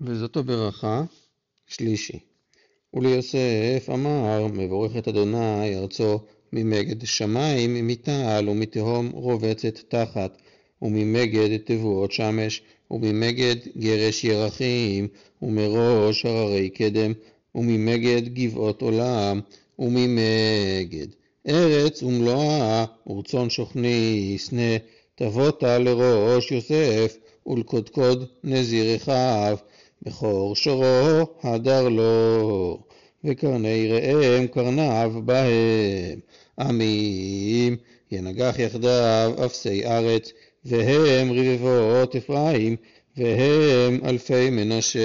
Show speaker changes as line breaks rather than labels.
וזאת הברכה שלישי. וליוסף אמר, מבורכת אדוני ארצו ממגד שמיים, מטל ומתהום רובצת תחת, וממגד תבואות שמש, וממגד גרש ירחים, ומראש הררי קדם, וממגד גבעות עולם, וממגד ארץ ומלואה, ורצון שוכני שנה, תבותה לראש יוסף, ולקודקוד נזיר אחיו, בכור שורו הדר לו, וקרני ראם קרניו בהם. עמים ינגח יחדיו אפסי ארץ, והם רבבות אפרים, והם אלפי מנשה.